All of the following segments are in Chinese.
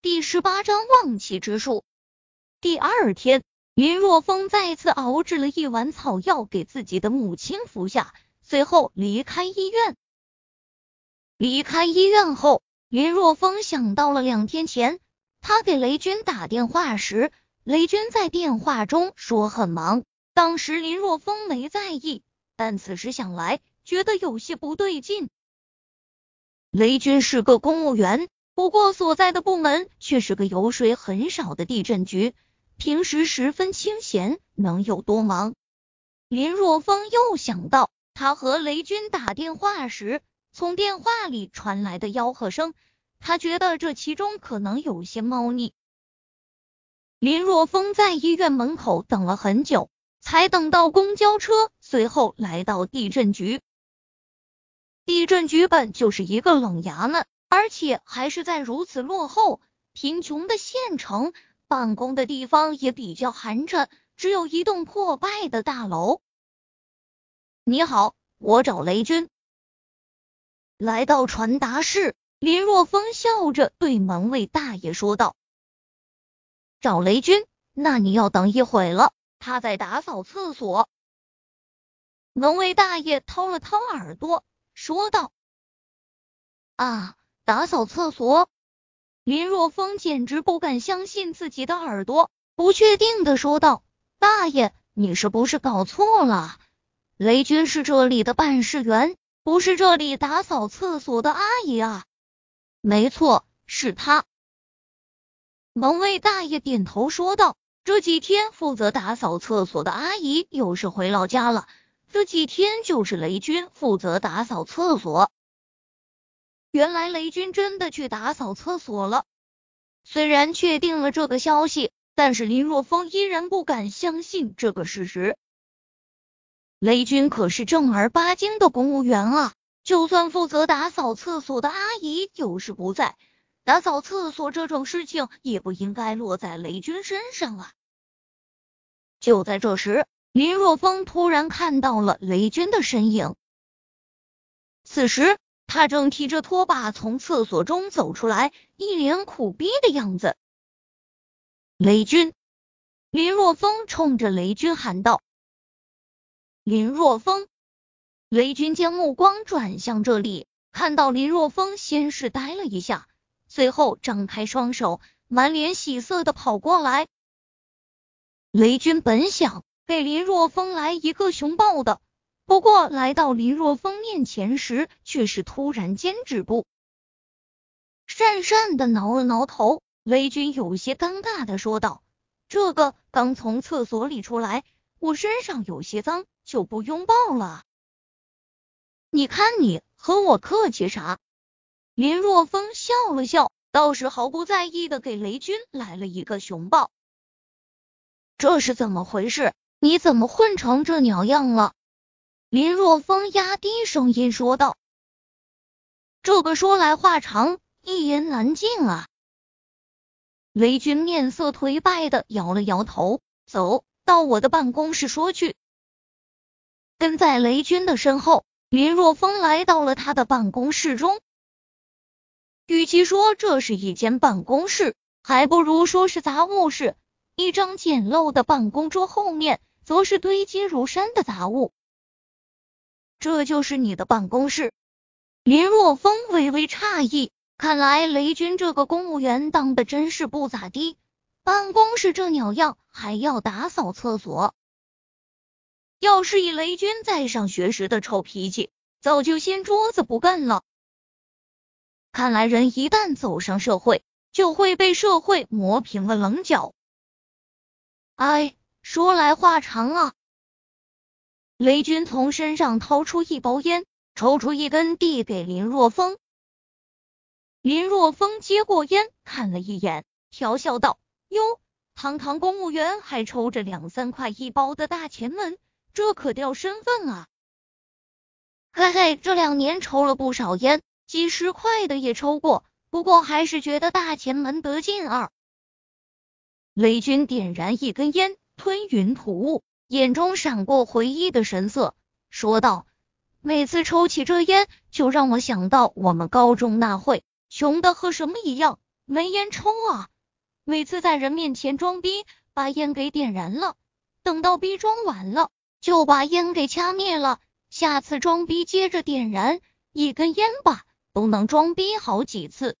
第十八章忘气之术。第二天，林若风再次熬制了一碗草药给自己的母亲服下，随后离开医院。离开医院后，林若风想到了两天前，他给雷军打电话时，雷军在电话中说很忙。当时林若风没在意，但此时想来，觉得有些不对劲。雷军是个公务员。不过所在的部门却是个油水很少的地震局，平时十分清闲，能有多忙？林若风又想到他和雷军打电话时，从电话里传来的吆喝声，他觉得这其中可能有些猫腻。林若风在医院门口等了很久，才等到公交车，随后来到地震局。地震局本就是一个冷衙门。而且还是在如此落后、贫穷的县城，办公的地方也比较寒碜，只有一栋破败的大楼。你好，我找雷军。来到传达室，林若风笑着对门卫大爷说道：“找雷军，那你要等一会了，他在打扫厕所。”门卫大爷掏了掏耳朵，说道：“啊。”打扫厕所，林若风简直不敢相信自己的耳朵，不确定的说道：“大爷，你是不是搞错了？雷军是这里的办事员，不是这里打扫厕所的阿姨啊。”“没错，是他。”门卫大爷点头说道：“这几天负责打扫厕所的阿姨又是回老家了，这几天就是雷军负责打扫厕所。”原来雷军真的去打扫厕所了。虽然确定了这个消息，但是林若风依然不敢相信这个事实。雷军可是正儿八经的公务员啊，就算负责打扫厕所的阿姨有事不在，打扫厕所这种事情也不应该落在雷军身上啊。就在这时，林若风突然看到了雷军的身影。此时。他正提着拖把从厕所中走出来，一脸苦逼的样子。雷军，林若风冲着雷军喊道：“林若风！”雷军将目光转向这里，看到林若风，先是呆了一下，随后张开双手，满脸喜色的跑过来。雷军本想给林若风来一个熊抱的。不过来到林若风面前时，却是突然间止步，讪讪的挠了挠头。雷军有些尴尬的说道：“这个刚从厕所里出来，我身上有些脏，就不拥抱了。你看你和我客气啥？”林若风笑了笑，倒是毫不在意的给雷军来了一个熊抱。这是怎么回事？你怎么混成这鸟样了？林若风压低声音说道：“这个说来话长，一言难尽啊。”雷军面色颓败的摇了摇头，走到我的办公室说去。跟在雷军的身后，林若风来到了他的办公室中。与其说这是一间办公室，还不如说是杂物室。一张简陋的办公桌后面，则是堆积如山的杂物。这就是你的办公室？林若风微微诧异，看来雷军这个公务员当的真是不咋地，办公室这鸟样还要打扫厕所。要是以雷军在上学时的臭脾气，早就掀桌子不干了。看来人一旦走上社会，就会被社会磨平了棱角。哎，说来话长啊。雷军从身上掏出一包烟，抽出一根，递给林若风。林若风接过烟，看了一眼，调笑道：“哟，堂堂公务员还抽着两三块一包的大前门，这可掉身份啊！”嘿嘿，这两年抽了不少烟，几十块的也抽过，不过还是觉得大前门得劲儿。雷军点燃一根烟，吞云吐雾。眼中闪过回忆的神色，说道：“每次抽起这烟，就让我想到我们高中那会，穷的和什么一样，没烟抽啊！每次在人面前装逼，把烟给点燃了，等到逼装完了，就把烟给掐灭了。下次装逼接着点燃，一根烟吧都能装逼好几次。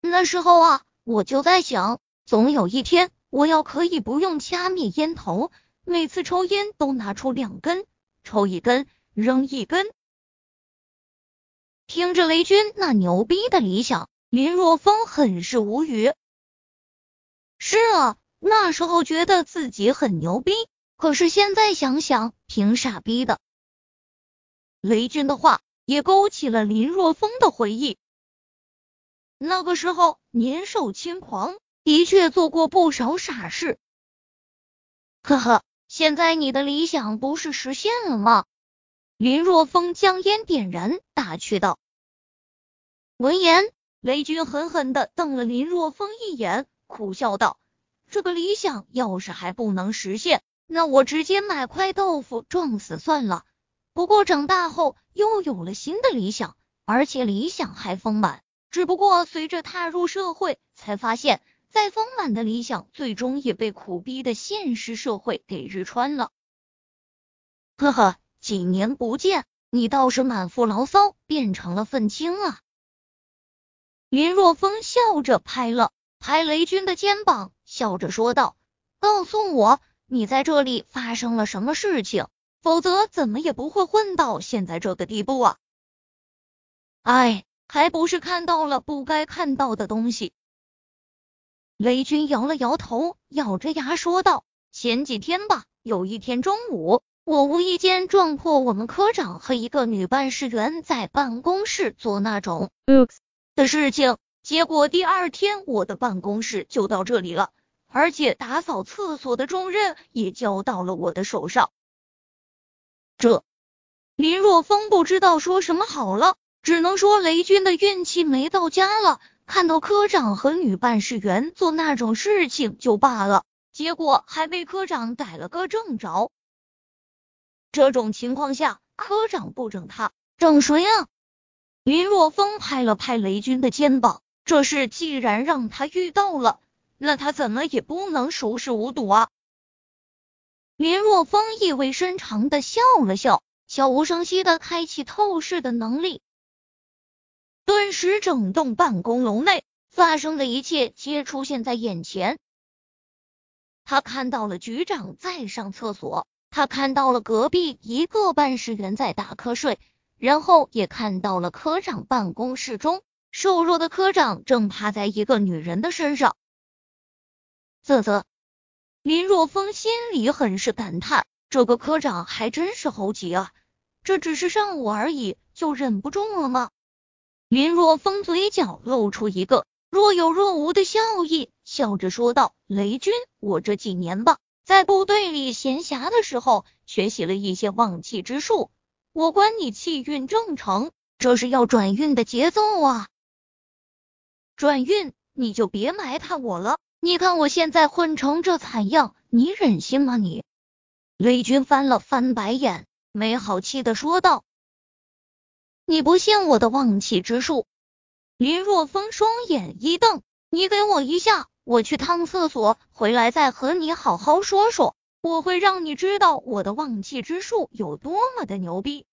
那时候啊，我就在想，总有一天我要可以不用掐灭烟头，每次抽烟都拿出两根，抽一根扔一根。听着雷军那牛逼的理想，林若风很是无语。是啊，那时候觉得自己很牛逼，可是现在想想，挺傻逼的。雷军的话也勾起了林若风的回忆。那个时候年少轻狂，的确做过不少傻事。呵呵，现在你的理想不是实现了吗？林若风将烟点燃，打趣道。闻言，雷军狠狠的瞪了林若风一眼，苦笑道：“这个理想要是还不能实现，那我直接买块豆腐撞死算了。不过长大后又有了新的理想，而且理想还丰满。只不过随着踏入社会，才发现再丰满的理想，最终也被苦逼的现实社会给日穿了。”呵呵。几年不见，你倒是满腹牢骚变成了愤青啊！林若风笑着拍了拍雷军的肩膀，笑着说道：“告诉我，你在这里发生了什么事情？否则怎么也不会混到现在这个地步啊！”哎，还不是看到了不该看到的东西。雷军摇了摇头，咬着牙说道：“前几天吧，有一天中午。”我无意间撞破我们科长和一个女办事员在办公室做那种 oops 的事情，结果第二天我的办公室就到这里了，而且打扫厕所的重任也交到了我的手上。这林若风不知道说什么好了，只能说雷军的运气没到家了，看到科长和女办事员做那种事情就罢了，结果还被科长逮了个正着。这种情况下，科长不整他，整谁啊？林若风拍了拍雷军的肩膀，这事既然让他遇到了，那他怎么也不能熟视无睹啊！林若风意味深长的笑了笑，悄无声息的开启透视的能力，顿时整栋办公楼内发生的一切皆出现在眼前。他看到了局长在上厕所。他看到了隔壁一个办事员在打瞌睡，然后也看到了科长办公室中瘦弱的科长正趴在一个女人的身上。啧啧，林若风心里很是感叹，这个科长还真是猴急啊！这只是上午而已，就忍不住了吗？林若风嘴角露出一个若有若无的笑意，笑着说道：“雷军，我这几年吧。”在部队里闲暇的时候，学习了一些旺气之术。我管你气运正常，这是要转运的节奏啊！转运你就别埋汰我了。你看我现在混成这惨样，你忍心吗？你雷军翻了翻白眼，没好气的说道：“你不信我的旺气之术？”林若风双眼一瞪：“你给我一下！”我去趟厕所，回来再和你好好说说。我会让你知道我的忘气之术有多么的牛逼。